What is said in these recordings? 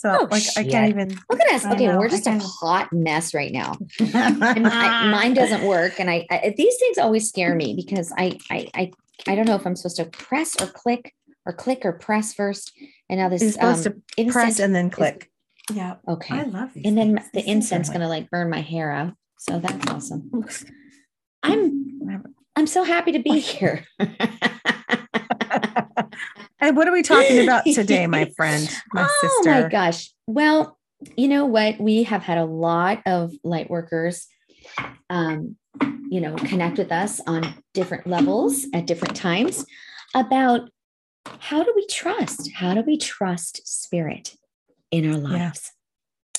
So Oh, like I shit. can't even Look at us. I Okay, know, we're just a hot mess right now. I, mine doesn't work, and I, I these things always scare me because I, I I I don't know if I'm supposed to press or click or click or press first. And now this You're supposed um, to press and then click. Yeah. Okay, I love these. and then things. the These things are incense like- gonna like burn my hair out. So that's awesome. I'm I'm so happy to be here. and what are we talking about today, my friend, my sister? oh sister? my gosh. Well, you know what? We have had a lot of light workers um, you know, connect with us on different levels at different times about how do we trust? How do we trust spirit in our Yeah. lives?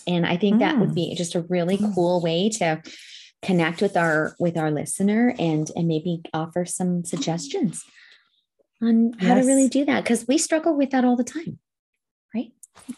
And I think that would Mm. be just a really Mm. cool way to connect with our with our listener and and maybe offer some suggestions on how to really do that because we struggle with that all the time right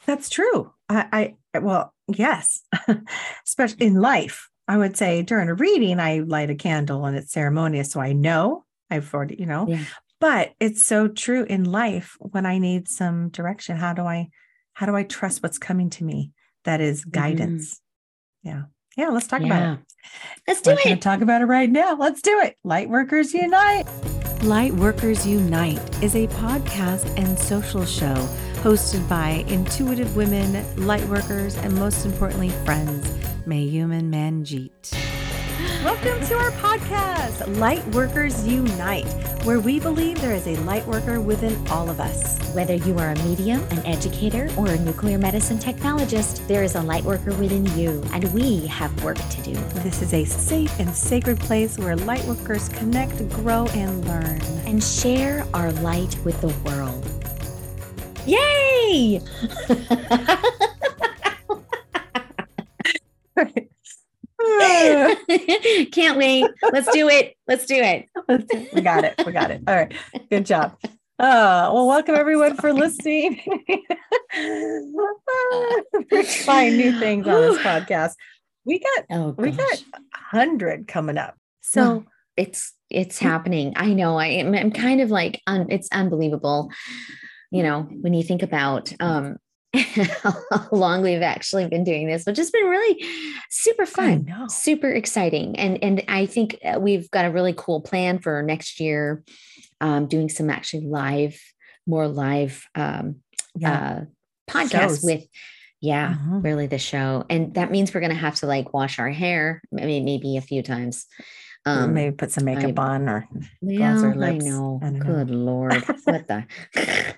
That's true. I, I well, yes, especially in life. I would say during a reading, I light a candle and it's ceremonious, so I know I've already, you know. Yeah. But it's so true in life when I need some direction. How do I, how do I trust what's coming to me? That is guidance. Yeah, yeah. Let's talk about Mm-hmm. it. let's do We're it talk about it right now. Let's do it. Light Workers Unite. Light Workers Unite is a podcast and social show hosted by intuitive women, light workers, and most importantly, friends, Mayuman Manjeet. Welcome to our podcast, Light Workers Unite, where we believe there is a light worker within all of us. Whether you are a medium, an educator, or a nuclear medicine technologist, there is a light worker within you, and we have work to do. This is a safe and sacred place where light workers connect, grow, and learn. And share our light with the world. Yay! Can't wait. Let's do it. Let's do it. we got it. We got it. All right. Good job. Uh, well, welcome everyone for listening. We're trying new things on this podcast. We got Oh, we got hundred coming up. So it's it's happening. I know. I am I'm kind of like un, it's unbelievable. You know, when you think about um how long we've actually been doing this, which has been really super fun, super exciting, and and I think uh, we've got a really cool plan for next year. Um, doing some actually live, more live um, yeah. uh, podcasts Shows. with, yeah, Mhm. really the show, and that means we're gonna have to like wash our hair, maybe maybe a few times. Um, Maybe put some makeup I- on or well, our I know. I don't know. Good lord, what the?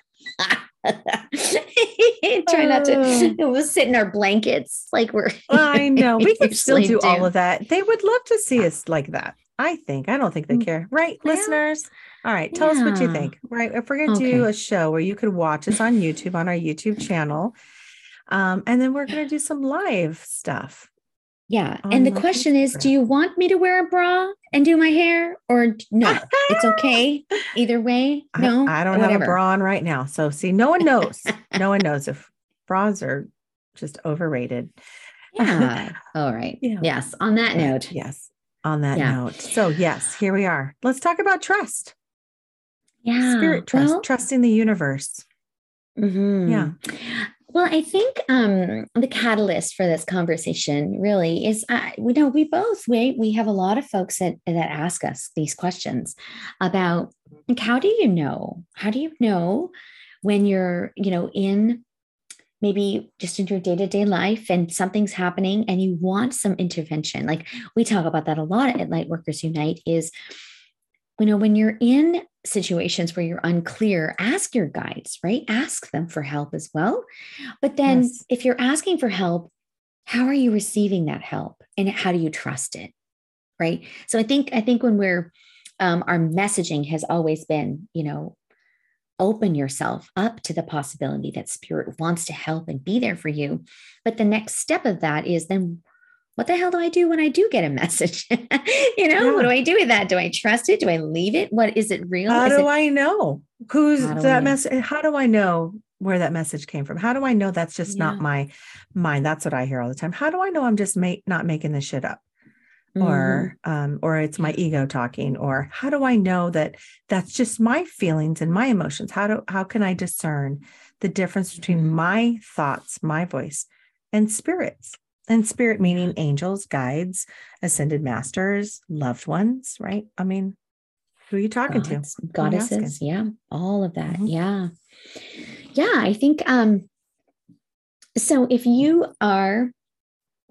Try not to. Oh. We'll sit in our blankets like we're. I know we could still do all of that. They would love to see us like that. I think. I don't think they Mm. care. Right, Yeah. listeners? All right. Tell us what you think. Right. If we're gonna do a show where you could watch us on YouTube on our YouTube channel. Um, and then we're gonna do some live stuff. Yeah, and the question is, do you want me to wear a bra and do my hair, or no? It's okay either way. No, I, don't have a bra on right now. So see, no one knows. no one knows if bras are just overrated. Yeah. All right. Yeah. Yes. On that note. Yes. On that Yeah. note. So yes, here we are. Let's talk about trust. Yeah. Spirit trust, well, trusting the universe. Mm-hmm. Yeah. Well, I think um, the catalyst for this conversation really is uh, we know we both we we have a lot of folks that that ask us these questions about like how do you know? How do you know when you're you know in maybe just in your day-to-day life and something's happening and you want some intervention? Like we talk about that a lot at light workers unite is you know when you're in situations where you're unclear ask your guides right? Ask them for help as well. But then Yes. if you're asking for help how are you receiving that help and how do you trust it right? So i think i think when we're um, our messaging has always been you know open yourself up to the possibility that spirit wants to help and be there for you. But the next step of that is then what the hell do I do when I do get a message? you know, what do I do with that? Do I trust it? Do I leave it? What is it real? How Is do it- I know who's How do I that message? How do I know where that message came from? How do I know that's just not my mind? That's what I hear all the time. How do I know I'm just make, not making this shit up? Or um, or it's my ego talking, or how do I know that that's just my feelings and my emotions? How do how can I discern the difference between mm-hmm. my thoughts, my voice, and spirits. And spirit meaning angels, guides, ascended masters, loved ones, right? I mean, who are you talking Gods, to? Goddesses, yeah, all of that. Mm-hmm. Yeah. Yeah, I think um so if you are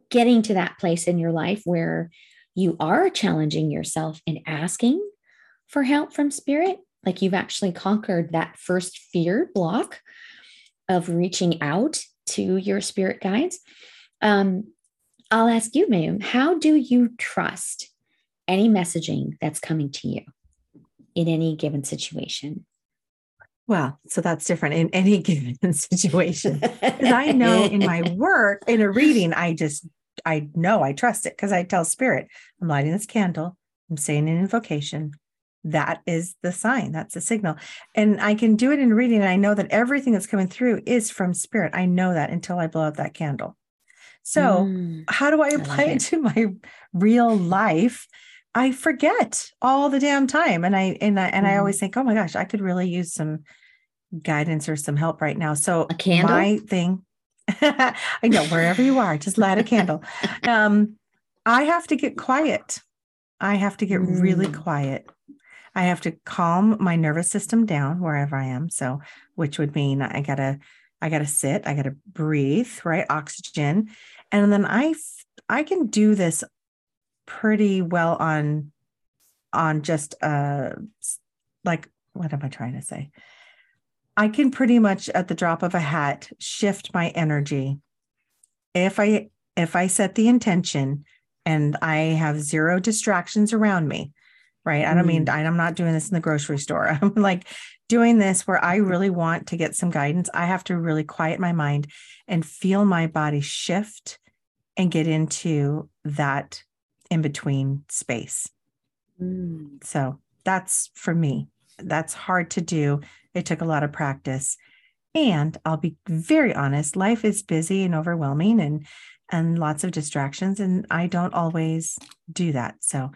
getting to that place in your life where you are challenging yourself and asking for help from spirit, like you've actually conquered that first fear block of reaching out to your spirit guides. Um, I'll ask you, Mayum, how do you trust any messaging that's coming to you in any given situation? Well, so that's different in any given situation. Because I know in my work, in a reading, I just, I know I trust it because I tell spirit, I'm lighting this candle, I'm saying an invocation. That is the sign, that's the signal. And I can do it in reading. And I know that everything that's coming through is from spirit. I know that until I blow out that candle. So, mm, how do I apply I it. it to my real life? I forget all the damn time. And I and I and mm. I always think, oh my gosh, I could really use some guidance or some help right now. So a candle? my thing, I know wherever you are, just light a candle. Um, I have to get quiet. I have to get mm. really quiet. I have to calm my nervous system down wherever I am. So, which would mean I gotta, I gotta sit, I gotta breathe, right? Oxygen. And then I, I can do this pretty well on on just uh like what am I trying to say? I can pretty much at the drop of a hat shift my energy. If I if I set the intention and I have zero distractions around me, right? I don't mean mm. I'm not doing this in the grocery store. I'm like doing this where I really want to get some guidance. I have to really quiet my mind and feel my body shift and get into that in between space. Mm. So that's for me. That's hard to do. It took a lot of practice. And I'll be very honest, life is busy and overwhelming and and lots of distractions and I don't always do that. So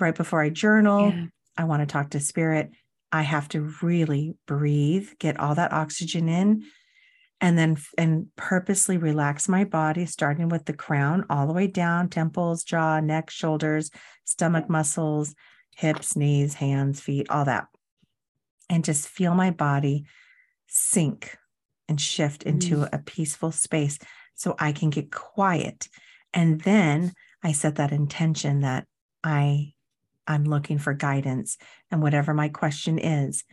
right before I journal, yeah. I want to talk to spirit. I have to really breathe, get all that oxygen in and then and purposely relax my body starting with the crown all the way down temples jaw neck shoulders stomach muscles hips knees hands feet all that and just feel my body sink and shift into mm. a peaceful space so i can get quiet and then i set that intention that i i'm looking for guidance and whatever my question is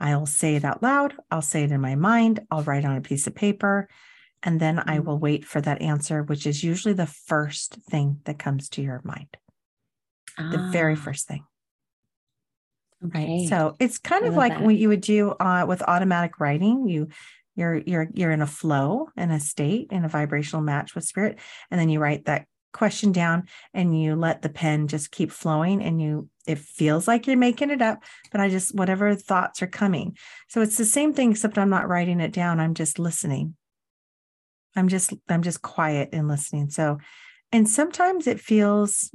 I'll say it out loud, I'll say it in my mind, I'll write on a piece of paper, and then I mm. will wait for that answer, which is usually the first thing that comes to your mind. Ah. The very ah. first thing. Okay. Right. So it's kind of like that. what you would do uh, with automatic writing. You you're you're you're in a flow in a state in a vibrational match with spirit and then you write that question down and you let the pen just keep flowing and you it feels like you're making it up but i just whatever thoughts are coming. So it's the same thing except i'm not writing it down. I'm just listening. I'm just i'm just quiet and listening. So and sometimes it feels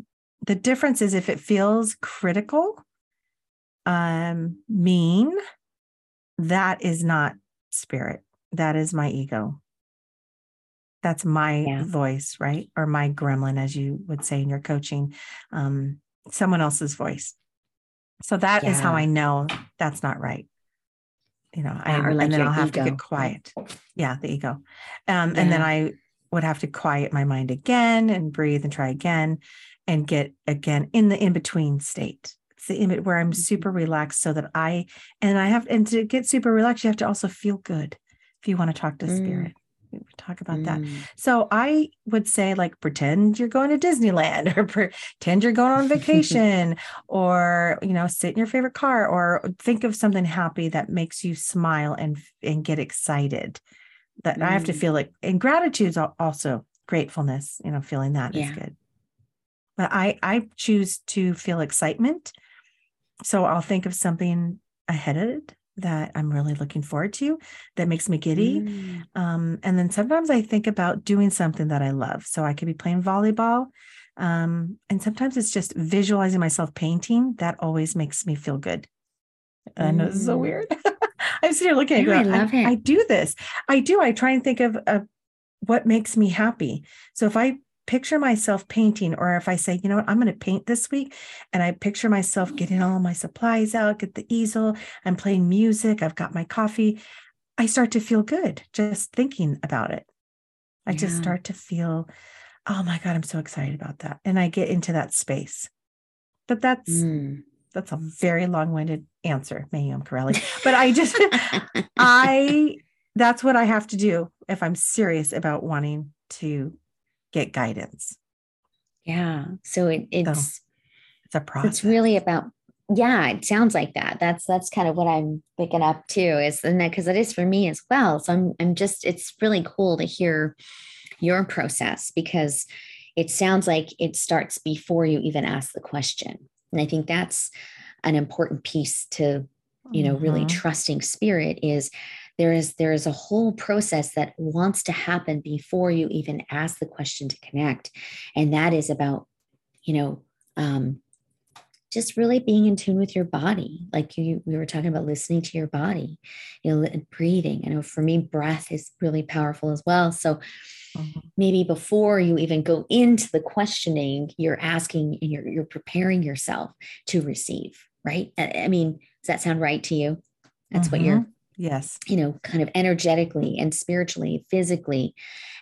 the difference is if it feels critical um mean that is not spirit. That is my ego that's my yeah. voice right or my gremlin as you would say in your coaching um, someone else's voice so that yeah. is how i know that's not right you know I, like and then i'll have ego. to get quiet yeah the ego um, and then i would have to quiet my mind again and breathe and try again and get again in the in between state it's the in where i'm mm-hmm. super relaxed so that i and i have and to get super relaxed you have to also feel good if you want to talk to mm. spirit talk about mm. that. So I would say, like, pretend you're going to Disneyland or pretend you're going on vacation or, you know, sit in your favorite car or think of something happy that makes you smile and, and get excited. That mm. I have to mm. feel like, and gratitude is also gratefulness, you know, feeling that yeah. is good. But I, I choose to feel excitement. So I'll think of something ahead that I'm really looking forward to that makes me giddy. Mm. Um, and then sometimes I think about doing something that I love. So I could be playing volleyball. Um, and sometimes it's just visualizing myself painting that always makes me feel good. I know this is so mm. weird. I'm sitting here looking at Yeah, I love I, it. I do this. I do. I try and think of, of what makes me happy. So if I picture myself painting, or if I say, you know what, I'm going to paint this week, and I picture myself getting all my supplies out, get the easel, I'm playing music, I've got my coffee, I start to feel good just thinking about it. I just start to feel, oh my God, I'm so excited about that. And I get into that space. But that's Mm. that's a very long-winded answer, Mayum Corelli. But I just I that's what I have to do if I'm serious about wanting to get guidance. yeah. So it, it's It's a process. it's really about yeah it sounds like that that's that's kind of what i'm picking up too is and that because it is for me as well so i'm i'm just it's really cool to hear your process because it sounds like it starts before you even ask the question and i think that's an important piece to you know really Mhm. trusting spirit is there is there is a whole process that wants to happen before you even ask the question to connect. And that is about you know um just really being in tune with your body. Like you we were talking about listening to your body you know and breathing. I know for me breath is really powerful as well. So Mhm. maybe before you even go into the questioning you're asking and you're, you're preparing yourself to receive right? I, I mean does that sound right to you? That's what you're Yes. you know kind of energetically and spiritually physically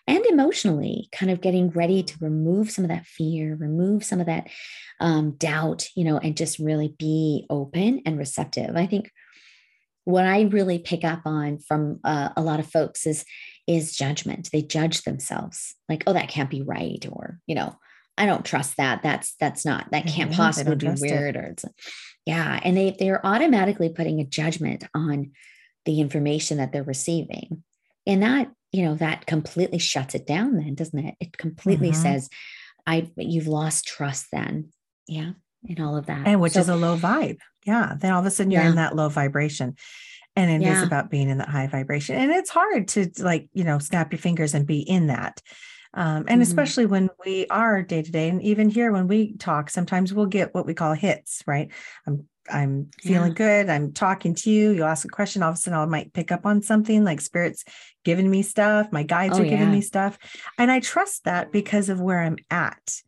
and emotionally kind of getting ready to remove some of that fear remove some of that um, doubt you know and just really be open and receptive i think what i really pick up on from uh, a lot of folks is is judgment they judge themselves like oh that can't be right or you know i don't trust that that's that's not that can't Yeah, they possibly be trust it. weird or it's yeah and they they're automatically putting a judgment on the information that they're receiving and that you know that completely shuts it down then doesn't it it completely Mhm. says i you've lost trust then yeah and all of that And which So- is a low vibe. Yeah. Then all of a sudden you're in that low vibration. And it is Yeah. about being in that high vibration. And it's hard to like, you know, snap your fingers and be in that. Um, and Mhm. especially when we are day to day, and even here when we talk, sometimes we'll get what we call hits, right? I'm I'm feeling Yeah. good. I'm talking to you. You'll ask a question. All of a sudden, I might pick up on something like spirits giving me stuff. My guides Oh, are giving yeah. me stuff, and I trust that because of where I'm at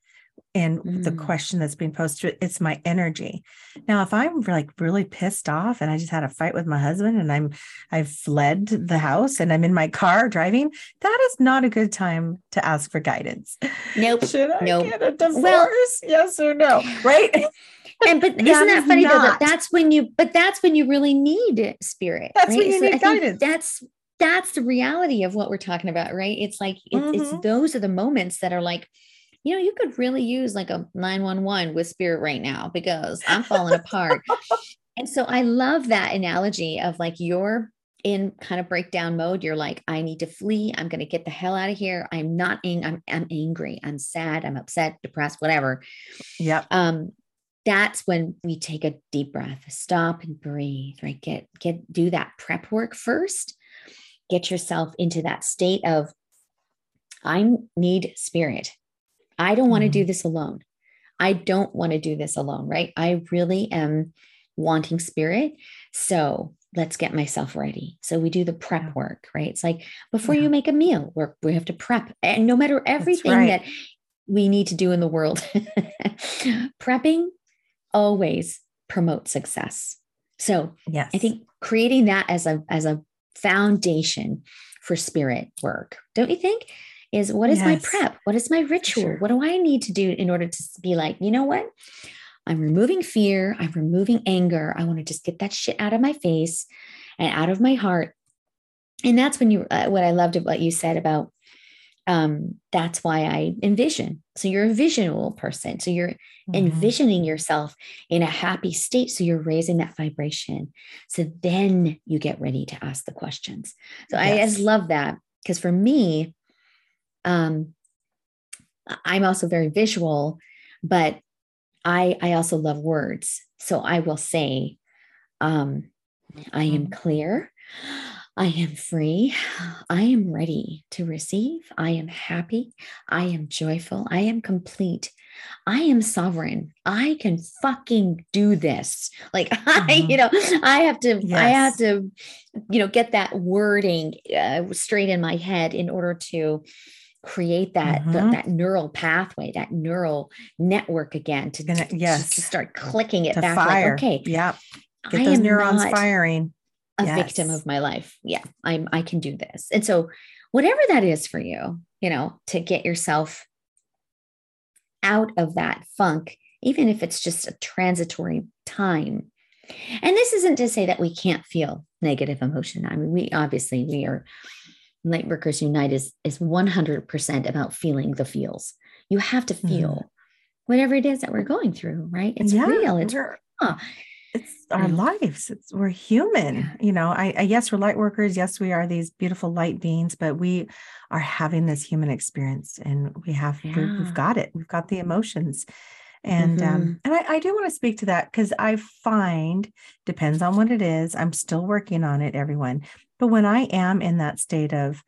and the Mm. question that's being posed to it. It's my energy. Now, if I'm like really pissed off and I just had a fight with my husband and I'm I've fled the house and I'm in my car driving, that is not a good time to ask for guidance. Nope. Should I Nope. get a divorce? Well- yes or no? Right? and but that isn't that funny though that that's when you but that's when you really need spirit That's right? when you need I guidance. that's that's the reality of what we're talking about right it's like it's, Mhm. it's those are the moments that are like you know you could really use like a 911 with spirit right now because i'm falling apart. And so i love that analogy of like you're in kind of breakdown mode. You're like i need to flee. I'm going to get the hell out of here. I'm not ang- I'm, I'm angry. I'm sad. I'm upset depressed whatever. Yep. um that's when we take a deep breath stop and breathe right? Get get do that prep work first. Get yourself into that state of i need spirit i don't want to do Mhm. this alone. I don't want to do this alone right? I really am wanting spirit. So let's get myself ready. So we do the prep work right? It's like before Yeah. you make a meal we're, we have to prep. And no matter everything right. that we need to do in the world prepping always promotes success. So Yes. i think creating that as a as a foundation for spirit work don't you think is what is my prep what is my ritual sure. what do i need to do in order to be like you know what i'm removing fear i'm removing anger i want to just get that shit out of my face and out of my heart and that's when you uh, what i loved about what you said about um that's why i envision so you're a visual person so you're Mhm. envisioning yourself in a happy state. So you're raising that vibration. So then you get ready to ask the questions. So I just love that because for me, um, I'm also very visual, but I I also love words. So I will say, um, I am Mhm. clear. I am free. I am ready to receive. I am happy. I am joyful. I am complete. I am sovereign. I can fucking do this. Like mm-hmm. I, you know, I have to, yes. I have to, you know, get that wording uh, straight in my head in order to create that mm-hmm. the, that neural pathway, that neural network again to, to yes to start clicking it to back. Fire. Like, okay, yeah, get I those neurons firing. A yes. victim of my life. Yeah, I'm. I can do this. And so, whatever that is for you, you know, to get yourself out of that funk, even if it's just a transitory time. And this isn't to say that we can't feel negative emotion. I mean, we obviously we are Lightworkers Unite is is 100% about feeling the feels. You have to feel mm. whatever it is that we're going through, right? It's yeah, real. It's raw. It's our lives. It's we're human. Yeah. You know, I, I yes, we're light workers. Yes, we are these beautiful light beings, but we are having this human experience and we have yeah. we, have got it. We've got the emotions. And um, mm-hmm. um, and I, I do want to speak to that because I find depends on what it is. I'm still working on it, everyone. But when I am in that state of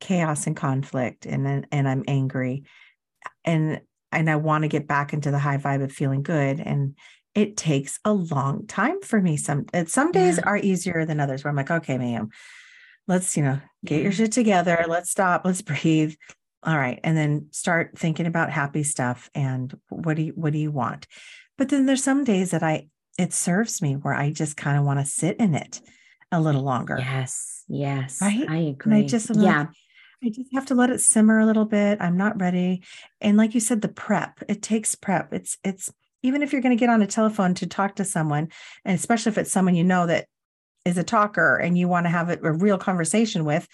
chaos and conflict and and I'm angry and and I want to get back into the high vibe of feeling good and it takes a long time for me. Some some days yeah. are easier than others where I'm like okay ma'am let's you know get your shit together let's stop let's breathe. All right and then start thinking about happy stuff and what do you what do you want? But then there's some days that I it serves me where I just kind of want to sit in it a little longer. Yes. Yes. Right. I agree. And I just, yeah. Like, I just have to let it simmer a little bit. I'm not ready. And like you said, the prep, it takes prep. It's, it's, even if you're going to get on a telephone to talk to someone, and especially if it's someone you know that is a talker and you want to have a, a real conversation with,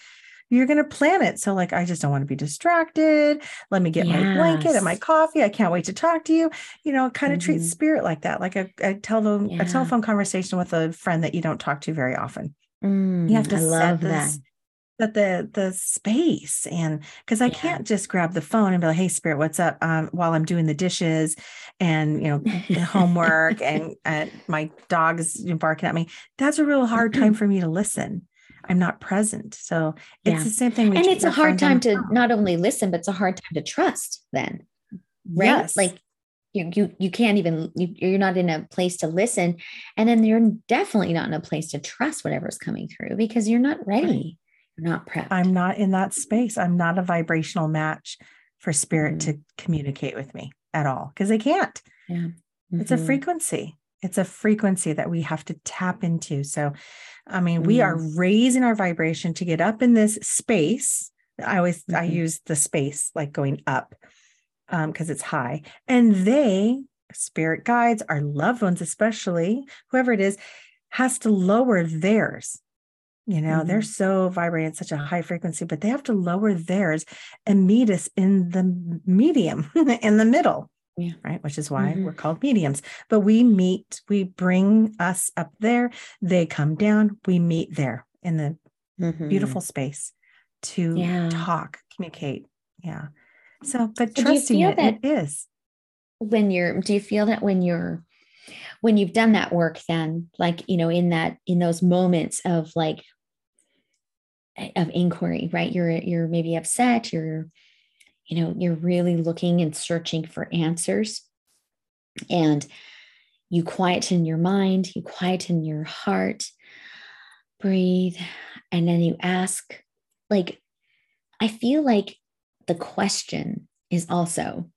you're going to plan it. So, like, I just don't want to be distracted. Let me get yes. my blanket and my coffee. I can't wait to talk to you. You know, kind of mm-hmm. treat spirit like that, like a, a telephone yeah. a telephone conversation with a friend that you don't talk to very often. Mm, you have to I love that. Set the the space and because I yeah. can't just grab the phone and be like, "Hey, spirit, what's up?" Um, while I'm doing the dishes and you know homework and, and my dog is barking at me. That's a real hard time for me to listen. I'm not present. So it's yeah. the same thing. And it's a hard time to not only listen, but it's a hard time to trust then. Right. Yes. Like you, you, you can't even, you, you're not in a place to listen. And then you're definitely not in a place to trust whatever's coming through because you're not ready. You're not prepped. I'm not in that space. I'm not a vibrational match for spirit mm-hmm. to communicate with me at all because they can't. Yeah. Mm-hmm. It's a mm-hmm. frequency. It's a frequency that we have to tap into. So I mean, mm. we are mm. raising our vibration to get up in this space. I always mm-hmm. I use the space like going up um because it's high. And they spirit guides, our loved ones especially, whoever it is, has to lower theirs. You know, mm-hmm. they're so vibrating at such a high frequency, but they have to lower theirs and meet us in the medium, in the middle yeah. right which is why mm-hmm. we're called mediums but we meet we bring us up there they come down we meet there in the mm-hmm. beautiful space to yeah. talk communicate yeah so but so trusting it, it is when you're do you feel that when you're when you've done that work then like you know in that in those moments of like of inquiry right you're you're maybe upset you're you know, you're really looking and searching for answers. And you quieten your mind, you quieten your heart, breathe, and then you ask, like, I feel like the question is also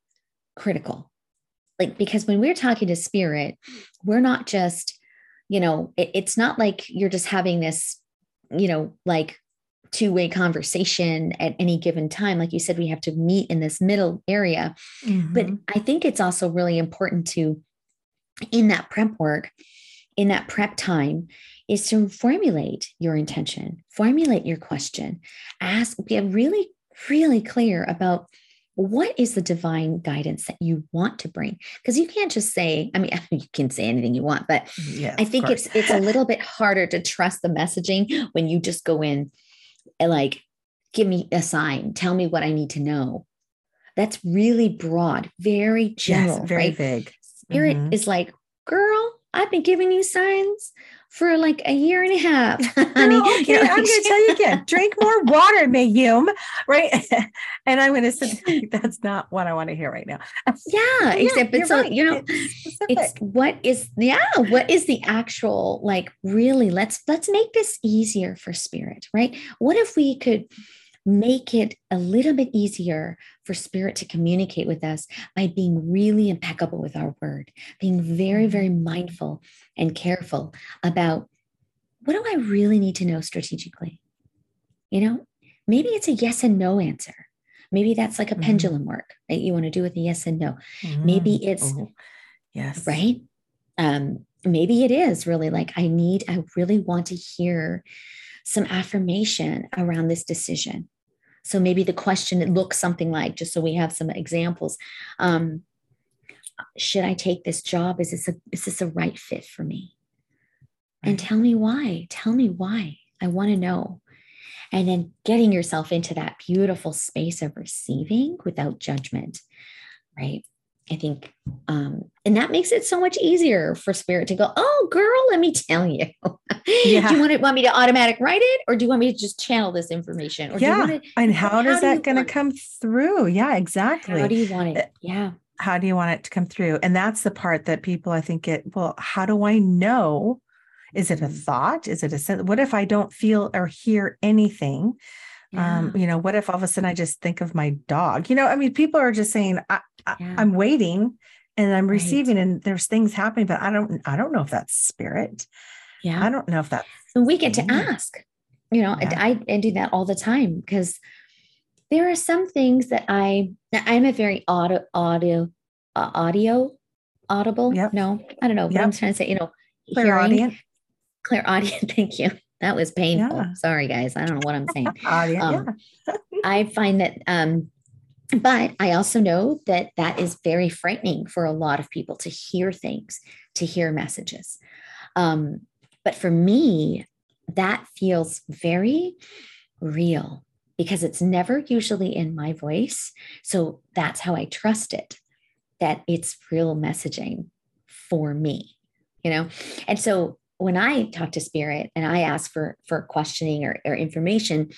critical. Like, because when we're talking to spirit, we're not just, you know, it, it's not like you're just having this, you know, like two way conversation at any given time. Like you said, we have to meet in this middle area. Mm-hmm. But I think it's also really important to, in that prep work, in that prep time, is to formulate your intention, formulate your question, ask, be really, really clear about what is the divine guidance that you want to bring because you can't just say i mean you can say anything you want but yes, i think it's it's a little bit harder to trust the messaging when you just go in like give me a sign tell me what i need to know that's really broad very general yes, very right? big spirit mm-hmm. is like girl i've been giving you signs for like a year and a half. Honey. okay, you know, I'm going to tell you again drink more water, Mayum, right? and I'm going to say that's not what I want to hear right now. Yeah, yeah except so, right. you know, it's, it's what is, yeah, what is the actual, like, really, let's, let's make this easier for spirit, right? What if we could, make it a little bit easier for spirit to communicate with us by being really impeccable with our word, being very, mm-hmm. very mindful and careful about what do I really need to know strategically? You know, maybe it's a yes and no answer. Maybe that's like a mm-hmm. pendulum work that you want to do with a yes and no. Mm-hmm. Maybe it's oh, yes, right. Um, maybe it is really like I need, I really want to hear some affirmation around this decision. So maybe the question it looks something like, just so we have some examples. Um, should I take this job? Is this a is this a right fit for me? And tell me why. Tell me why. I want to know. And then getting yourself into that beautiful space of receiving without judgment, right? I think, um, and that makes it so much easier for spirit to go, oh, girl, let me tell you. Yeah. do you want, to, want me to automatic write it or do you want me to just channel this information? Or yeah. To, and how, how does that going to come through? Yeah, exactly. How do you want it? Uh, yeah. How do you want it to come through? And that's the part that people, I think, get, well, how do I know? Is it a mm-hmm. thought? Is it a sense? What if I don't feel or hear anything? Um, yeah. Um, you know, what if all of a sudden I just think of my dog? You know, I mean, people are just saying, I, yeah. I, am waiting and I'm receiving right. and there's things happening, but I don't, I don't know if that's spirit. Yeah. I don't know if that's. So we get to ask, you know, yeah. I, I do that all the time because there are some things that I, I'm a very audio, audio, uh, audio, audible. Yep. No, I don't know. What yep. I'm trying to say, you know, clairaudience. Clear audience. Thank you. That was painful. Yeah. Sorry, guys. I don't know what I'm saying. um, yeah. I find that, um, but I also know that that is very frightening for a lot of people to hear things, to hear messages. Um, but for me, that feels very real because it's never usually in my voice. So that's how I trust it, that it's real messaging for me, you know? And so when I talk to spirit and I ask for for questioning or, or information,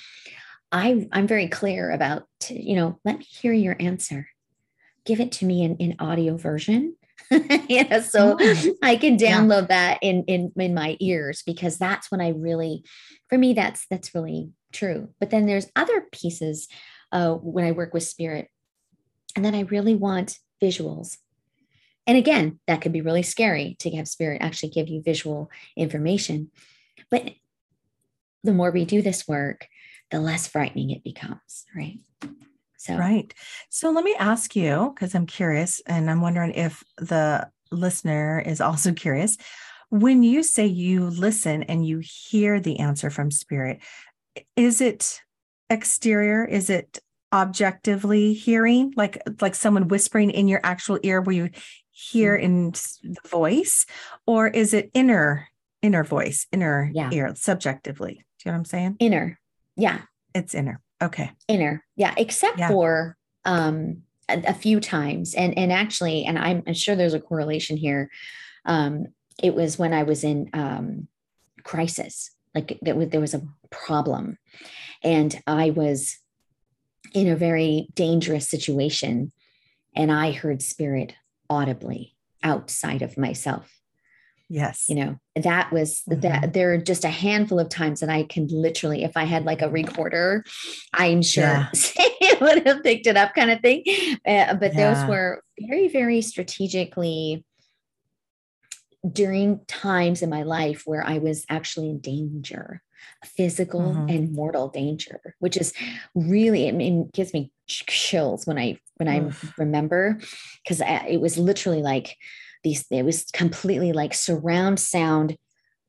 I I'm very clear about you know let me hear your answer, give it to me in in audio version, yeah, so oh, I can download yeah. that in in in my ears because that's when I really, for me that's that's really true. But then there's other pieces uh, when I work with spirit, and then I really want visuals and again, that could be really scary to have spirit actually give you visual information. But the more we do this work, the less frightening it becomes, right? So, right. So let me ask you, because I'm curious and I'm wondering if the listener is also curious. When you say you listen and you hear the answer from spirit, is it exterior? Is it objectively hearing like like someone whispering in your actual ear where you hear mm-hmm. in the voice or is it inner inner voice inner yeah. ear subjectively do you know what i'm saying inner yeah. It's inner. Okay. Inner. Yeah. Except yeah. for um a, a, few times. And and actually and I'm, I'm sure there's a correlation here. Um it was when i was in um crisis like there was, there was a problem. And i was in a very dangerous situation. And i heard spirit audibly outside of myself. Yes. You know, that was mm-hmm. that there are just a handful of times that I can literally, if I had like a recorder, I'm sure yeah. it would have picked it up kind of thing. Uh, but yeah. those were very, very strategically during times in my life where I was actually in danger physical mm-hmm. and mortal danger which is really it, it gives me chills when i when Oof. i remember because it was literally like these it was completely like surround sound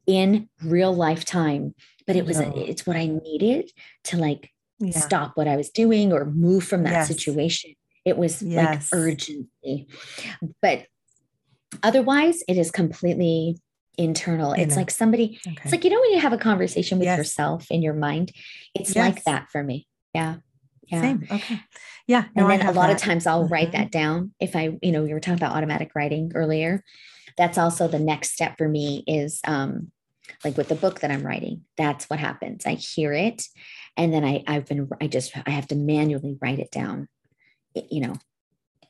in real lifetime but it was no. it's what i needed to like yeah. stop what i was doing or move from that yes. situation it was yes. like urgency but otherwise it is completely internal. It's like somebody, okay. it's like, you know, when you have a conversation with yes. yourself in your mind, it's like that for me. Yeah. Yeah. Same. Okay. Yeah. No, and then a lot that. of times I'll mm-hmm. write that down. If I, you know, we were talking about automatic writing earlier. That's also the next step for me is um, like with the book that I'm writing, that's what happens. I hear it and then I I've been I just I have to manually write it down, you know,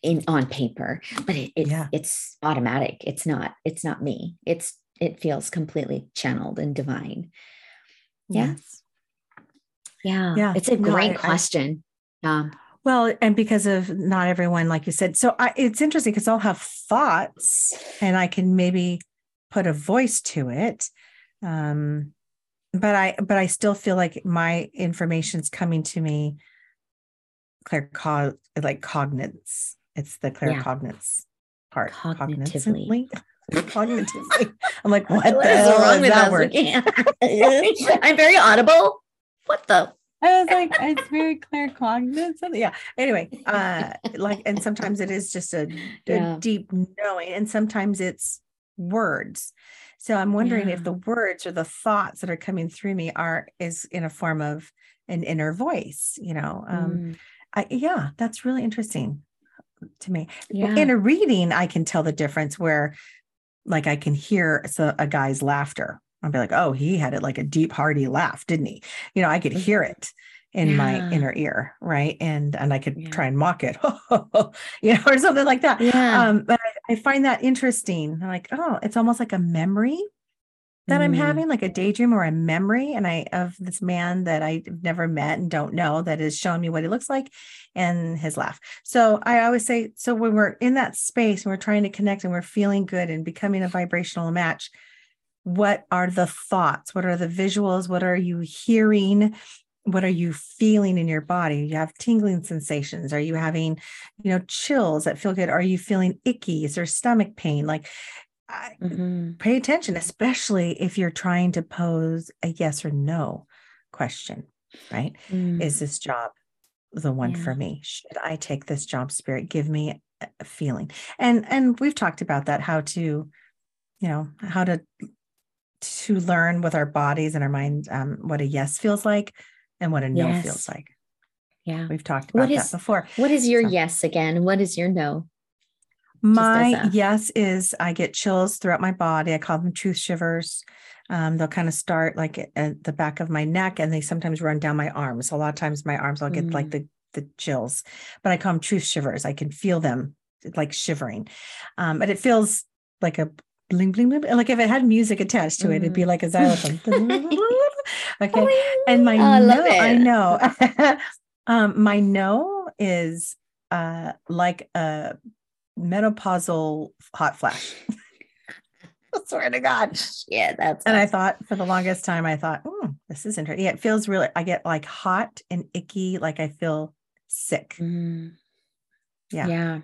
in on paper, but it, it yeah. it's automatic. It's not it's not me. It's it feels completely channeled and divine. Yes. Yeah. Yeah. It's a great no, I, question. I, um, well, and because of not everyone, like you said, so I, it's interesting because I'll have thoughts and I can maybe put a voice to it. Um, but I, but I still feel like my information's coming to me clear, co- like cognizance. It's the clear yeah. part. Cognitively. Cognitively. I'm like, what, what the hell is wrong with that word? I'm very audible. What the I was like, it's very claircognizance. Yeah. Anyway, uh, like, and sometimes it is just a, a yeah. deep knowing, and sometimes it's words. So I'm wondering yeah. if the words or the thoughts that are coming through me are is in a form of an inner voice. You know, um, mm. I, yeah, that's really interesting to me. Yeah. In a reading, I can tell the difference where, like, I can hear a guy's laughter I'd be like, oh, he had it like a deep, hearty laugh, didn't he? You know, I could hear it in yeah. my inner ear, right? And and I could yeah. try and mock it, you know, or something like that. Yeah. Um, but I, I find that interesting. I'm like, oh, it's almost like a memory that mm. I'm having, like a daydream or a memory, and I of this man that I've never met and don't know that is showing me what he looks like and his laugh. So I always say, so when we're in that space and we're trying to connect and we're feeling good and becoming a vibrational match what are the thoughts? What are the visuals? What are you hearing? What are you feeling in your body? You have tingling sensations. Are you having you know chills that feel good? Are you feeling icky is there stomach pain? Like mm-hmm. pay attention especially if you're trying to pose a yes or no question right? Mm. is this job the one yeah. for me? Should i take this job spirit? Give me a feeling. And and we've talked about that how to you know how to to learn with our bodies and our mind um, what a yes feels like and what a no yes. feels like. Yeah. We've talked about is, that before. What is your so. yes again? What is your no? My yes is I get chills throughout my body. I call them truth shivers. Um, they'll kind of start like at the back of my neck and they sometimes run down my arms. A lot of times my arms, I'll get mm. like the, the chills, but I call them truth shivers. I can feel them like shivering. Um, but it feels like a bling bling bling. Like if it had music attached to it, mm. it'd be mm. like a xylophone. okay. And my oh, no, I know. um, my no is uh like a menopausal hot flash. I swear to God. Yeah, that's and awesome. I thought for the longest time, I thought, oh, this is interesting. Yeah, it feels really, I get like hot and icky, like I feel sick. Mm. Yeah. Yeah.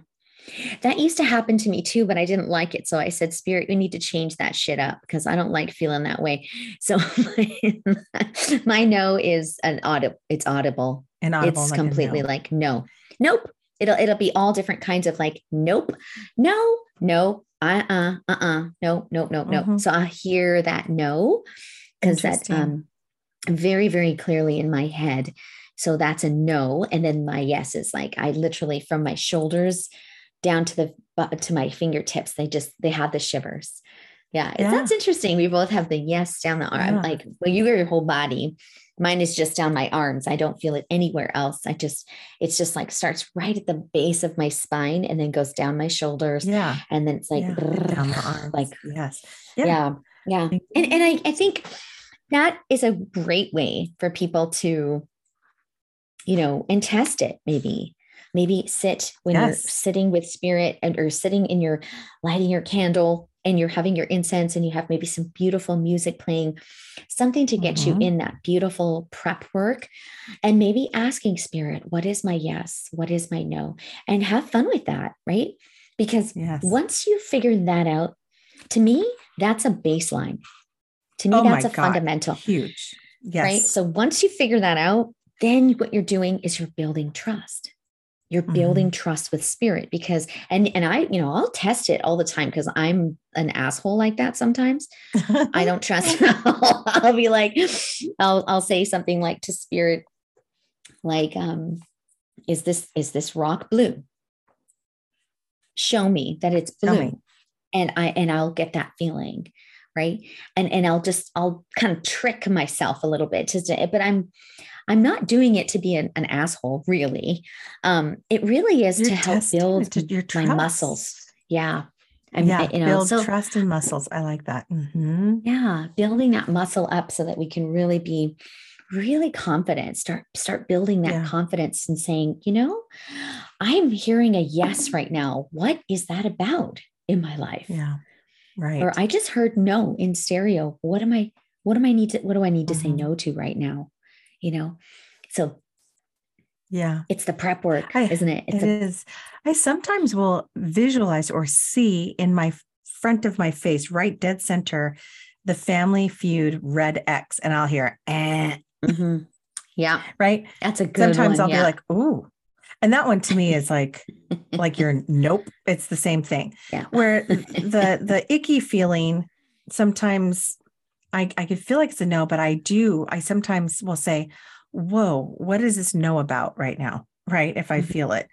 That used to happen to me too, but I didn't like it. So I said, Spirit, we need to change that shit up because I don't like feeling that way. So my, my no is an audible, it's audible. Inaudible, it's like completely no. like no. Nope. It'll it'll be all different kinds of like, nope, no, no, uh-uh, uh-uh, no, no, no, no. Mm-hmm. So I hear that no, because that um very, very clearly in my head. So that's a no. And then my yes is like I literally from my shoulders down to the to my fingertips they just they have the shivers. Yeah, yeah. that's interesting. We both have the yes down the arm. Yeah. like well you get your whole body. Mine is just down my arms. I don't feel it anywhere else. I just it's just like starts right at the base of my spine and then goes down my shoulders. Yeah. And then it's like yeah. brrr, down the arms. like yes. Yeah. yeah, yeah. and, and I, I think that is a great way for people to you know and test it maybe maybe sit when yes. you're sitting with spirit and or sitting in your lighting your candle and you're having your incense and you have maybe some beautiful music playing something to get mm-hmm. you in that beautiful prep work and maybe asking spirit what is my yes what is my no and have fun with that right because yes. once you figure that out to me that's a baseline to me oh that's a God. fundamental huge yes right so once you figure that out then what you're doing is you're building trust you're building mm-hmm. trust with spirit because and and i you know i'll test it all the time because i'm an asshole like that sometimes. I don't trust I'll, I'll be like i'll i'll say something like to spirit like um is this is this rock blue? Show me that it's blue. and i and i'll get that feeling right? And and i'll just i'll kind of trick myself a little bit to but i'm i'm not doing it to be an, an asshole really um it really is You're to help build to your my muscles yeah and yeah, you know, build so, trust and muscles. I like that. Mm-hmm. Yeah, building that muscle up so that we can really be really confident. Start start building that yeah. confidence and saying, you know, I'm hearing a yes right now. What is that about in my life? Yeah, right. Or I just heard no in stereo. What am I? What am I need to? What do I need to mm-hmm. say no to right now? You know, so yeah. It's the prep work, I, isn't it? It's it a- is. I sometimes will visualize or see in my front of my face, right dead center, the family feud red X, and I'll hear, eh. Mm-hmm. Yeah. Right. That's a good Sometimes one, I'll yeah. be like, ooh. And that one to me is like, like you're nope. It's the same thing. Yeah. Where the the icky feeling, sometimes I I could feel like it's a no, but I do. I sometimes will say, whoa, what does this know about right now? Right. If I mm-hmm. feel it.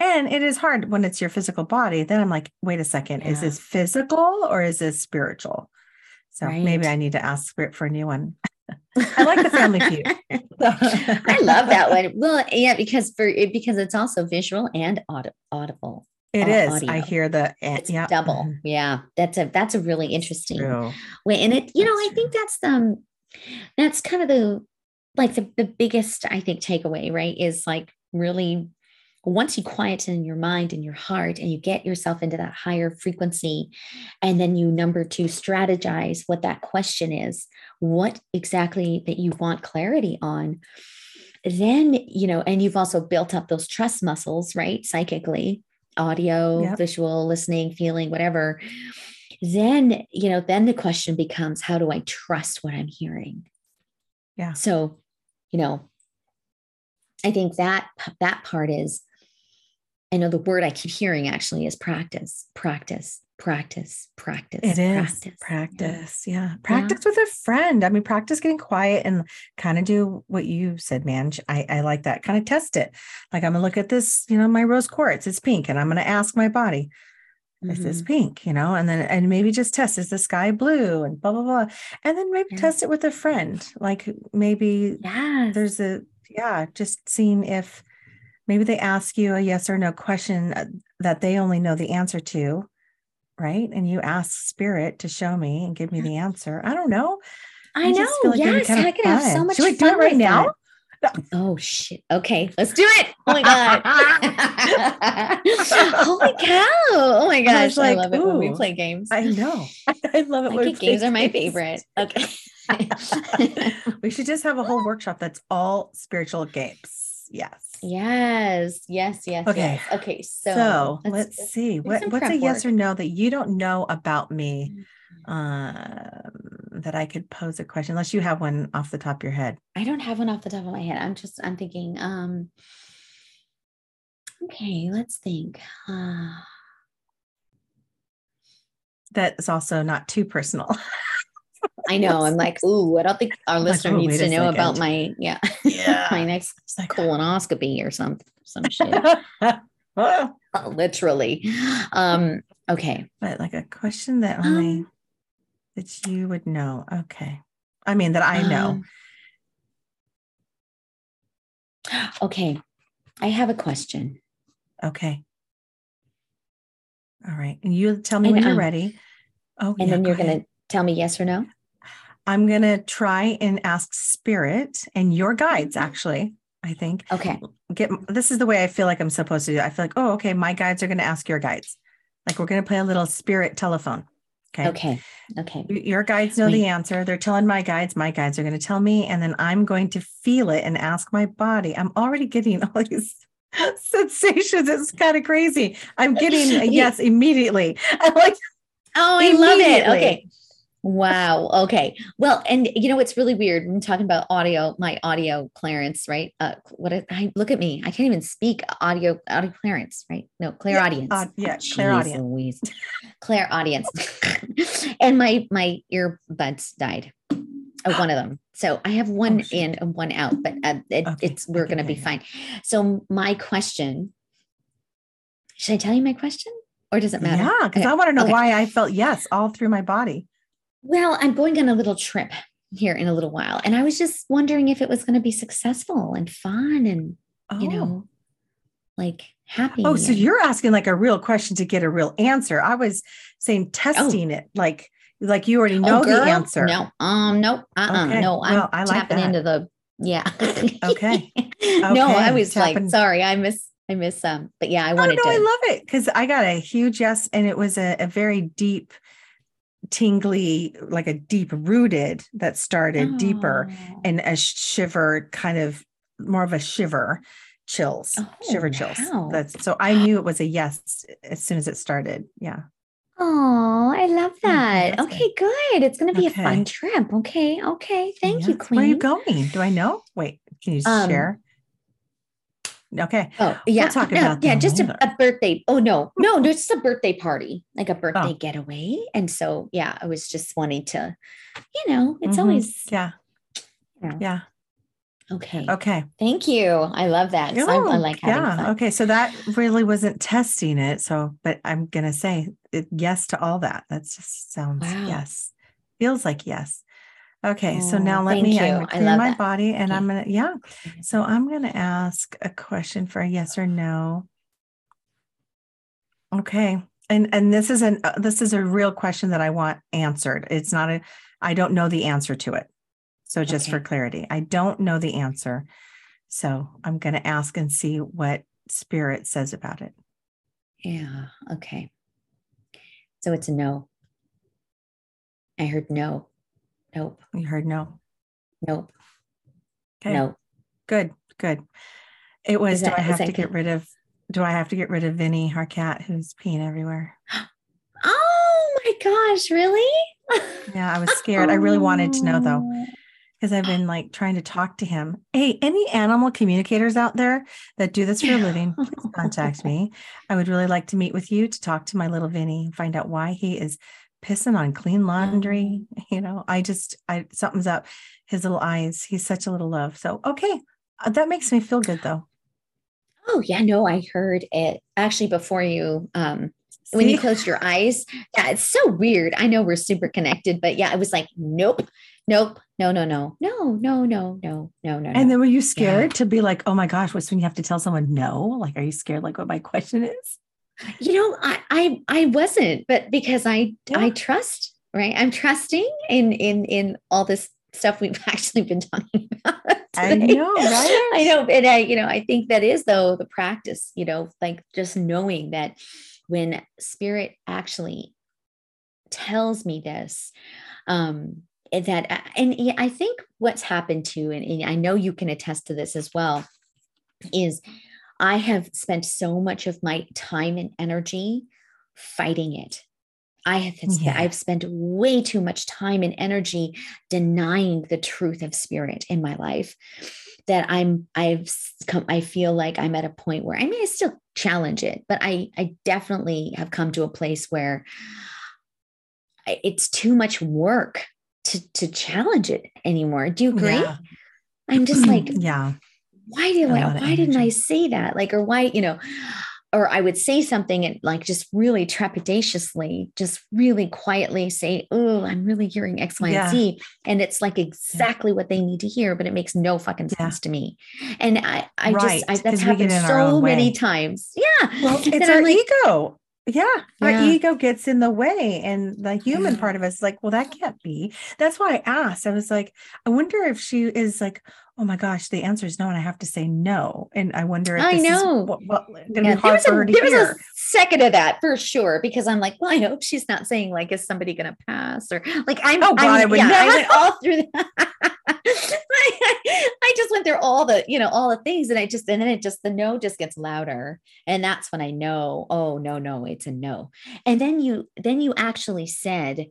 And it is hard when it's your physical body. Then I'm like, wait a second, yeah. is this physical or is this spiritual? So right. maybe I need to ask Spirit for a new one. I like the family feud. I love that one. Well, yeah, because for it because it's also visual and audible. It is. Audio. I hear the it's yeah. double. Mm-hmm. Yeah, that's a that's a really interesting way. And it, you that's know, I think that's the um, that's kind of the like the, the biggest i think takeaway right is like really once you quieten your mind and your heart and you get yourself into that higher frequency and then you number two strategize what that question is what exactly that you want clarity on then you know and you've also built up those trust muscles right psychically audio yep. visual listening feeling whatever then you know then the question becomes how do i trust what i'm hearing? Yeah. So you know, I think that that part is, I know the word I keep hearing actually is practice, practice, practice, practice. It is practice. Practice. Yeah. yeah. Practice yeah. with a friend. I mean, practice getting quiet and kind of do what you said, man. I, I like that. Kind of test it. Like I'm gonna look at this, you know, my rose quartz, it's pink, and I'm gonna ask my body, mm-hmm. is this mm-hmm. pink you know and then and maybe just test is the sky blue and blah blah blah and then maybe yeah. test it with a friend like maybe yeah there's a yeah just seeing if maybe they ask you a yes or no question uh, that they only know the answer to right and you ask spirit to show me and give me mm. the answer. i don't know I, I know. Like yes, I can have so much Should we do it right now? That. Oh shit. Okay, let's do it. Oh my god. Holy cow. Oh my gosh. I, like, I love it when we play games. I know. I love it. Like games are my favorite. Okay. we should just have a whole workshop that's all spiritual games. Yes. Yes. Yes. Yes. Okay. Yes. Okay. So, so let's, let's see. What, what's a yes or no that you don't know about me? Um, that I could pose a question, unless you have one off the top of your head. I don't have one off the top of my head. I'm just, I'm thinking, um, okay, let's think. Uh, That's also not too personal. I know. I'm like, ooh, I don't think our listener like, oh, needs to know second. about my yeah, yeah. my next like, colonoscopy or some some shit. Literally. Um, okay. But like a question that only um, that you would know. Okay. I mean, that I know. Um, okay. I have a question. Okay. All right. And you tell me and, when you're um, ready. Oh, and yeah, then you're go going to tell me yes or no. I'm going to try and ask spirit and your guides, mm-hmm. actually. I think. Okay. Get this is the way I feel like I'm supposed to do. I feel like, oh, okay, my guides are going to ask your guides. Like we're going to play a little spirit telephone. Okay. Okay. Okay. Your guides know Wait. the answer. They're telling my guides. My guides are going to tell me, and then I'm going to feel it and ask my body. I'm already getting all these sensations. It's kind of crazy. I'm getting a yes immediately. I'm like, oh, I love it. Okay. Wow. Okay. Well, and you know, it's really weird. I'm talking about audio, my audio clearance, right? Uh, what I look at me, I can't even speak audio, audio clearance, right? No, clear yeah, audience. Uh, yeah, oh, clairaudience. Louise. clairaudience. and my my earbuds died. Uh, one of them. So I have one oh, in and one out, but uh, it, okay. it's we're okay, going to be yeah. fine. So my question. Should I tell you my question, or does it matter? Yeah, because okay. I want to know why I felt yes all through my body. Well, I'm going on a little trip here in a little while. And I was just wondering if it was going to be successful and fun and, oh. you know, like happy. Oh, so you're asking like a real question to get a real answer. I was saying testing oh. it like like you already oh, know oh, the answer. No, um, nope, uh-uh, okay. no. I'm well, I like tapping that. into the yeah. okay. okay. No, I was tapping. like, sorry, I miss I miss some, but yeah, I wanted oh, no, to. I love it because I got a huge yes, and it was a, a very deep tingly, like a deep rooted that started oh. deeper and a shiver kind of more of a shiver chills, oh, shiver chills. Wow. That's so I knew it was a yes as soon as it started. Yeah. Oh, I love that. okay, good. good. It's going to be okay. a fun trip. Okay. Okay. Thank you, Queen. Where are you going? Do I know? Wait, can you um, share? Okay. Oh, yeah. We'll talk about yeah, just a, a, birthday. Oh no, no, no, just a birthday party, like a birthday oh. getaway. And so, yeah, I was just wanting to, you know, it's mm-hmm. always yeah, you know. yeah. Okay. Okay. Thank you. I love that. So I, I, like yeah. Fun. Okay. So that really wasn't testing it. So, but I'm gonna say it, yes to all that. That just sounds wow. yes. Feels like yes. Okay, oh, so now let me I'm clear my that. body and okay. I'm gonna yeah. So I'm gonna ask a question for a yes or no. Okay. And and this is an uh, this is a real question that I want answered. It's not a I don't know the answer to it. So just okay. for clarity, I don't know the answer. So I'm going to ask and see what spirit says about it. Yeah, okay. So it's a no. I heard no. Nope. You heard no. Nope. Okay. No. Good. Good. It was. That, do I have to get rid of? Do I have to get rid of Vinny, our cat, who's peeing everywhere? Oh my gosh! Really? yeah, I was scared. I really wanted to know though, oh. because I've been like trying to talk to him. Hey, any animal communicators out there that do this for a living, please contact me. I would really like to meet with you to talk to my little Vinny and find out why he is pissing on clean laundry. You know, I just, I something's up. His little eyes. He's such a little love. So okay, uh, that makes me feel good though. Oh yeah, no, I heard it actually before you. Um, See? when you closed your eyes, yeah, it's so weird. I know we're super connected, but yeah, it was like, nope, nope, no, no, no, no, no, no, no, no, no. And then were you scared yeah. to be like, oh my gosh, what's when you have to tell someone no? Like, are you scared? Like, what my question is? You know, I I, I wasn't, but because I yeah. I trust, right? I'm trusting in in in all this stuff we've actually been talking about. Today. I know, right? I know, and I, you know, I think that is though the practice. You know, like just knowing that when spirit actually tells me this, um, that and I think what's happened to, and, and I know you can attest to this as well, is I have spent so much of my time and energy fighting it. I have yeah. I've spent way too much time and energy denying the truth of spirit in my life that I'm I've come I feel like I'm at a point where I mean I still challenge it, but I I definitely have come to a place where it's too much work to to challenge it anymore. Do you agree? Yeah. I'm just like yeah why did I, why didn't I say that? Like, or why, you know, or I would say something and like just really trepidatiously, just really quietly say, Oh, I'm really hearing X, Y, yeah. and Z. And it's like exactly yeah. what they need to hear, but it makes no fucking sense yeah. to me. And I, I right. just, I, that's happened so many times. Yeah. Well, it's our like, ego. Yeah, our ego gets in the way, and the human part of us is like, well, that can't be. That's why I asked. I was like, I wonder if she is like, oh my gosh, the answer is no, and I have to say no. And I wonder if I know what, what yeah, be hard for her to there. Was a second of that for sure, because I'm like, well, I hope she's not saying like, is somebody going to pass or like I'm. Oh God, I'm, I would yeah, never. I went all through that. I just went through all the, you know, all the things, and I just, and then it just the no just gets louder, and that's when I know, oh no, no, it's a no. And then you, then you actually said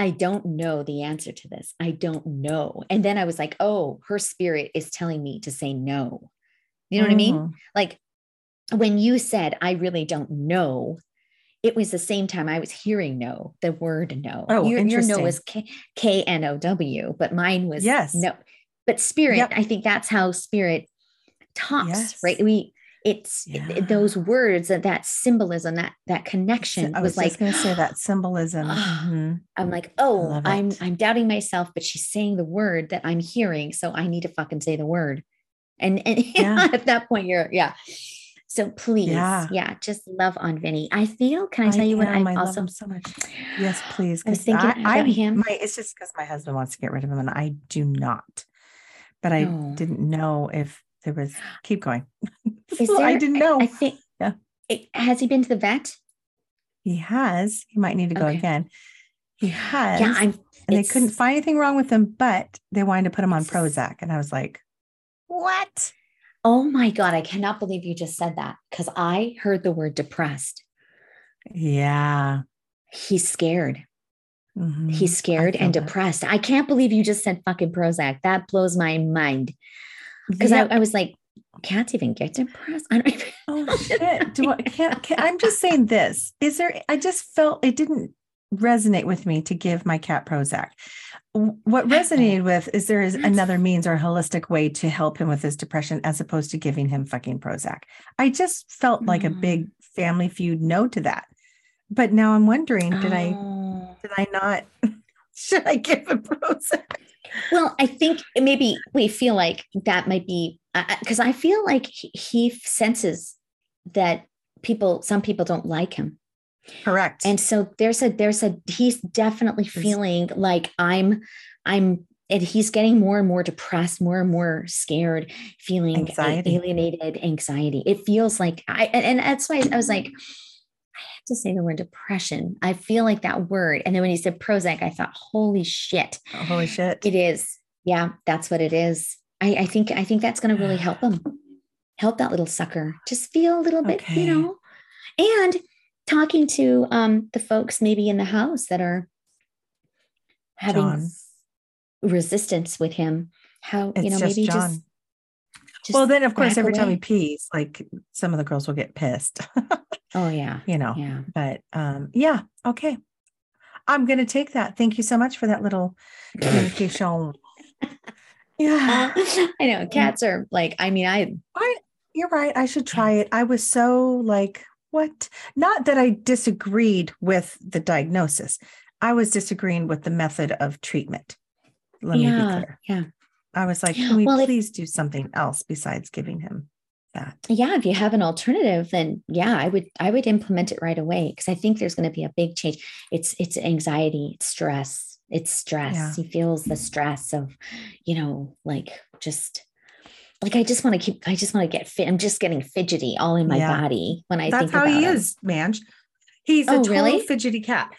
I don't know the answer to this. I don't know. And then I was like, oh, her spirit is telling me to say no. You know mm. what I mean? Mm-hmm. Like when you said, I really don't know, it was the same time I was hearing no, the word no. Oh, your, your no was K N O W, but mine was yes. no. But spirit, yep. I think that's how spirit talks, yes. right? We it's yeah. those words that that symbolism that that connection I was, was like going to say that symbolism mm-hmm. i'm like oh i'm i'm doubting myself but she's saying the word that i'm hearing so i need to fucking say the word and and yeah. at that point you're yeah so please yeah. yeah just love on vinny i feel can i tell I you am, what I'm also so much yes please i was thinking I, about I, him my, it's just because my husband wants to get rid of him and i do not but i oh. didn't know if there was keep going. Is there, I didn't know. I, think yeah. It, has he been to the vet? He has. He might need to go okay. again. He has. Yeah, I'm, and they couldn't find anything wrong with him, but they wanted to put him on Prozac. And I was like, what? Oh my God. I cannot believe you just said that because I heard the word depressed. Yeah. He's scared. Mm-hmm. He's scared and depressed. I can't believe you just said fucking Prozac. That blows my mind because I, I, was like, can't even get depressed. I don't even. oh shit! Do I can't, can't? I'm just saying this. Is there? I just felt it didn't resonate with me to give my cat Prozac. What resonated with is there is another means or holistic way to help him with his depression as opposed to giving him fucking Prozac. I just felt like a big mm. family feud no to that. But now I'm wondering, did I oh. did I not should I give him Prozac? Well, I think maybe we feel like that might be because uh, I feel like he, he senses that people, some people don't like him. Correct. And so there's a, there's a, he's definitely feeling like I'm, I'm, and he's getting more and more depressed, more and more scared, feeling anxiety. alienated, anxiety. It feels like I, and, and that's why I was like, i have to say the word depression. I feel like that word. And then when you said Prozac, I thought, holy shit. Oh, holy shit. It is. Yeah, that's what it is. I, I think I think that's going to really help him. Help that little sucker. Just feel a little bit, okay. you know. And talking to um the folks maybe in the house that are having John. resistance with him. How, it's you know, maybe John. just just well, then of course, every away. time he pees, like some of the girls will get pissed. oh yeah, you know. Yeah. But um, yeah, okay. I'm gonna take that. Thank you so much for that little communication. yeah, I know cats are like. I mean, I. I you're right. I should try it. I was so like, what? Not that I disagreed with the diagnosis. I was disagreeing with the method of treatment. Let yeah, me be clear. Yeah. I was like, can we well, please do something else besides giving him that? Yeah, if you have an alternative, then yeah, I would I would implement it right away because I think there's going to be a big change. It's it's anxiety, it's stress, it's stress. Yeah. He feels the stress of, you know, like just like I just want to keep I just want to get fit. I'm just getting fidgety all in my yeah. body when I That's think how he him. is, man. He's oh, a total really? fidgety cat.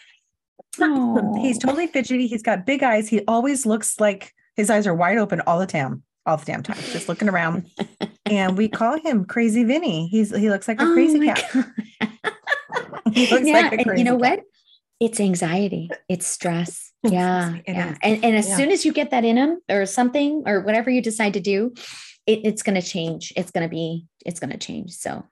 Oh. He's totally fidgety. He's got big eyes. He always looks like his eyes are wide open all the time, all the damn time, just looking around. and we call him Crazy Vinny. He's he looks like a oh crazy cat. he looks yeah, like a crazy and you know cat. what? It's anxiety. It's stress. Yeah, yeah. And and as yeah. soon as you get that in him, or something, or whatever you decide to do, it, it's going to change. It's going to be. It's going to change. So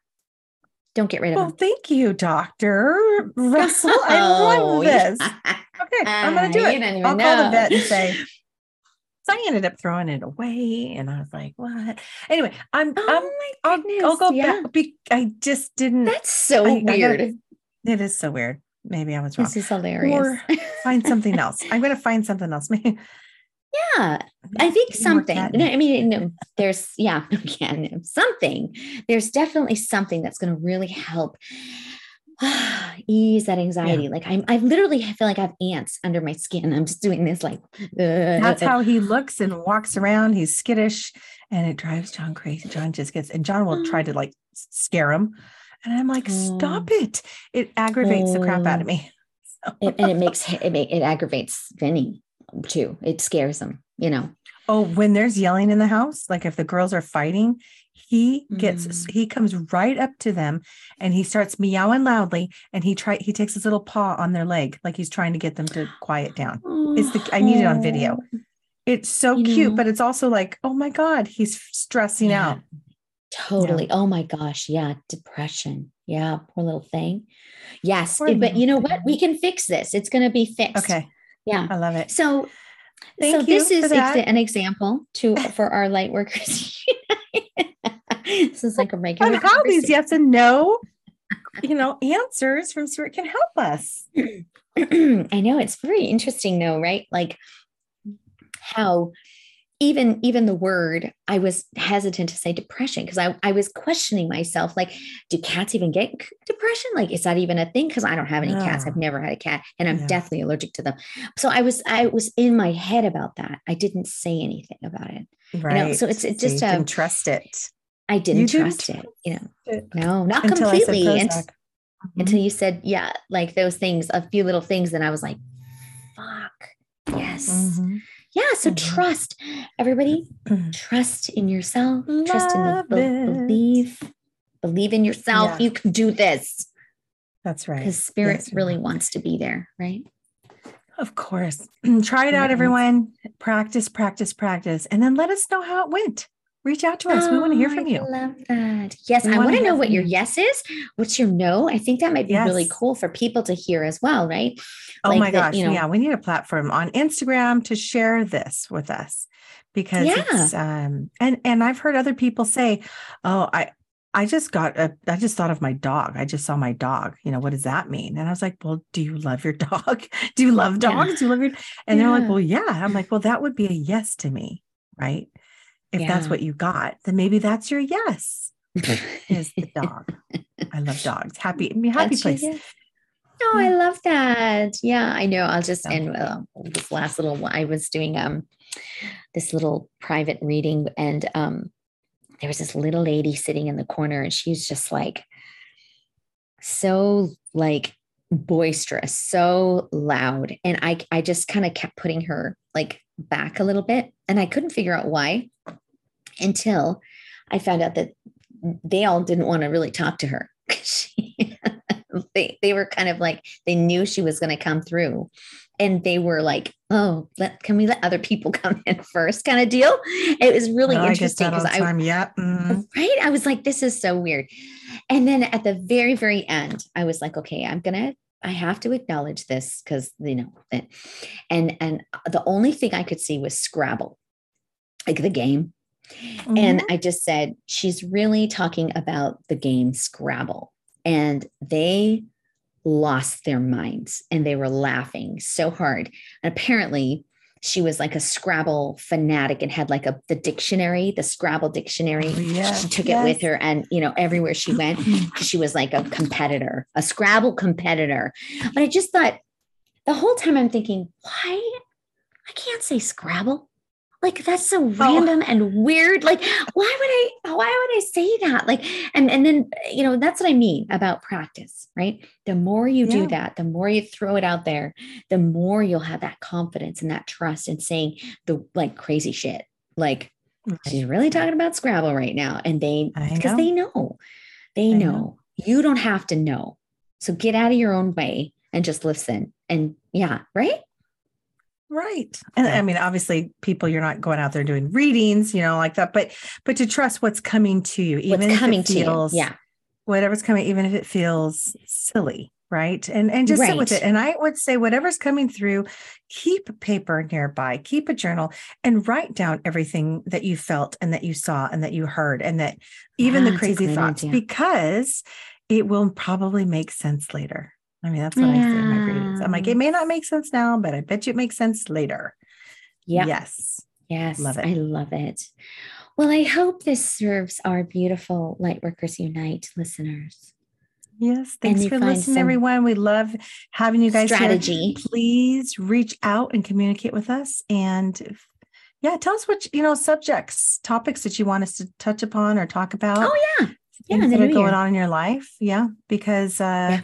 don't get rid of well, thank you, Doctor Russell. I love oh, this. Okay, I'm going to do it. I'll know. call the vet and say, so I ended up throwing it away, and I was like, "What?" Anyway, I'm, oh I'm, I'll, I'll, go yeah. back. Be, I just didn't. That's so I, weird. I it is so weird. Maybe I was wrong. This is hilarious. Or find something else. I'm going to find something else. Maybe. Yeah, I think something. No, I mean, there's yeah, again, something. There's definitely something that's going to really help ease that anxiety. Yeah. Like I'm, I literally feel like I have ants under my skin. I'm just doing this, like uh, that's how he looks and walks around. He's skittish, and it drives John crazy. John just gets, and John will try to like scare him, and I'm like, stop oh. it! It aggravates the crap out of me. It, and it makes it make it aggravates Vinny too. It scares them, you know. Oh, when there's yelling in the house, like if the girls are fighting, he gets mm. he comes right up to them and he starts meowing loudly and he try he takes his little paw on their leg like he's trying to get them to quiet down. It's the i need it on video. It's so you cute know, but it's also like oh my god he's stressing yeah, out. Totally. Yeah. oh my gosh. Yeah. Depression. Yeah. Poor little thing. Yes. It, but you know what? we can fix this. It's going to be fixed. Okay yeah i love it so Thank so this is an example to for our light workers this is like a regular. And how these yes and no, you know, answers from Stuart can help us. I know it's very interesting, though, right? Like how even even the word i was hesitant to say depression because I, I was questioning myself like do cats even get depression like is that even a thing because i don't have any no. cats i've never had a cat and i'm yeah. definitely allergic to them so i was i was in my head about that i didn't say anything about it right you know? so it's, it's just so didn't trust it i didn't, trust it you know it. no not until completely mm-hmm. until you said yeah like those things a few little things and i was like fuck yes mm-hmm yeah so mm-hmm. trust. Everybody mm-hmm. trust in yourself Love trust in the be- believe believe in yourself. Yeah. you can do this. That's right. Because spirit yes, really right. wants to be there right? Of course. Try it out everyone. Practice practice practice and then let us know how it went reach out to us. Oh, we want to hear from you. I love that. Yes, we I want to know what your yes is. What's your no? I think that might be yes. really cool for people to hear as well, right? Oh like my gosh. you know, yeah, we need a platform on Instagram to share this with us because yeah. it's um and and I've heard other people say, "Oh, I I just got a, I just thought of my dog. I just saw my dog. You know, what does that mean? And I was like, well, do you love your dog? do you love dogs? Yeah. Do you love your and yeah. they're like, well, yeah. I'm like, well, that would be a yes to me, right? If yeah. that's what you got, then maybe that's your yes. is the dog. I love dogs. Happy, I mean, happy that's place. Oh, I love that. Yeah, I know. I'll just end uh, this last little. I was doing um this little private reading, and um there was this little lady sitting in the corner, and she was just like so like boisterous, so loud, and I I just kind of kept putting her like back a little bit, and I couldn't figure out why until I found out that they all didn't want to really talk to her. they, they were kind of like, they knew she was going to come through. And they were like, oh, let, can we let other people come in first kind of deal? It was really oh, interesting because I, I yeah. Mm. right. I was like, this is so weird. And then at the very, very end, I was like, okay, I'm going to I have to acknowledge this because you know, and and the only thing I could see was Scrabble, like the game. Mm-hmm. And I just said, she's really talking about the game Scrabble. And they lost their minds and they were laughing so hard. And apparently, she was like a Scrabble fanatic and had like a the dictionary, the Scrabble dictionary. Oh, she took yes. it with her, and you know, everywhere she went, she was like a competitor, a Scrabble competitor. But I just thought the whole time I'm thinking, why I can't say Scrabble like that's so oh. random oh. and weird. Like why would i why would i say that? Like and and then you know that's what i mean about practice right? The more you yeah. do that the more you throw it out there the more you'll have that confidence and that trust in saying the like crazy shit. Like she's really talking about scrabble right now and they because they know. They know. know. You don't have to know. So get out of your own way and just listen and yeah right Right. And I mean, obviously people, you're not going out there doing readings, you know, like that, but, but to trust what's coming to you, even what's if coming it feels, Yeah. Whatever's coming, even if it feels silly. Right. And, and just right. sit with it. And I would say, whatever's coming through, keep paper nearby, keep a journal and write down everything that you felt and that you saw and that you heard and that even yeah, the crazy thoughts, idea. because it will probably make sense later. I mean, that's what yeah. I say in my readings. I'm like, it may not make sense now, but I bet you it makes sense later. Yeah. Yes. Yes. Love it. I love it. Well, I hope this serves our beautiful Lightworkers Unite listeners. Yes. Thanks for listening, everyone. We love having you guys strategy. Here. Please reach out and communicate with us. And yeah, tell us what, you know, subjects, topics that you want us to touch upon or talk about. Oh, yeah. Yeah. That are going on in your life. Yeah. Because, uh, yeah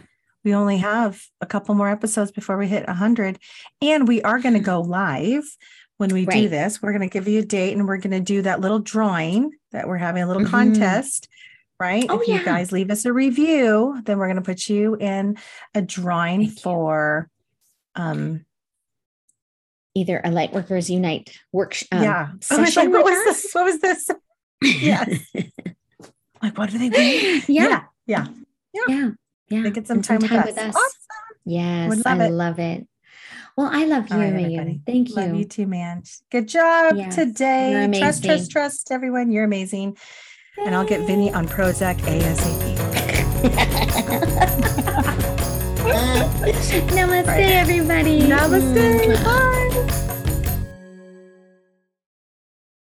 we only have a couple more episodes before we hit 100 and we are going to go live when we right. do this we're going to give you a date and we're going to do that little drawing that we're having a little mm-hmm. contest right oh, if yeah. you guys leave us a review then we're going to put you in a drawing Thank for um either a lightworkers unite workshop. um, yeah oh, like, what was this what was this yes like what do they do yeah yeah yeah, yeah. Yeah. They get some time, some time, with, us. With us. Awesome. Yes. Love I it. love it. Well, I love you, right, Megan. Thank you. Love you too, man. Good job yes, today. Trust, trust, trust, everyone. You're amazing. and I'll get Vinny on Prozac ASAP. Namaste, everybody. Namaste. Bye.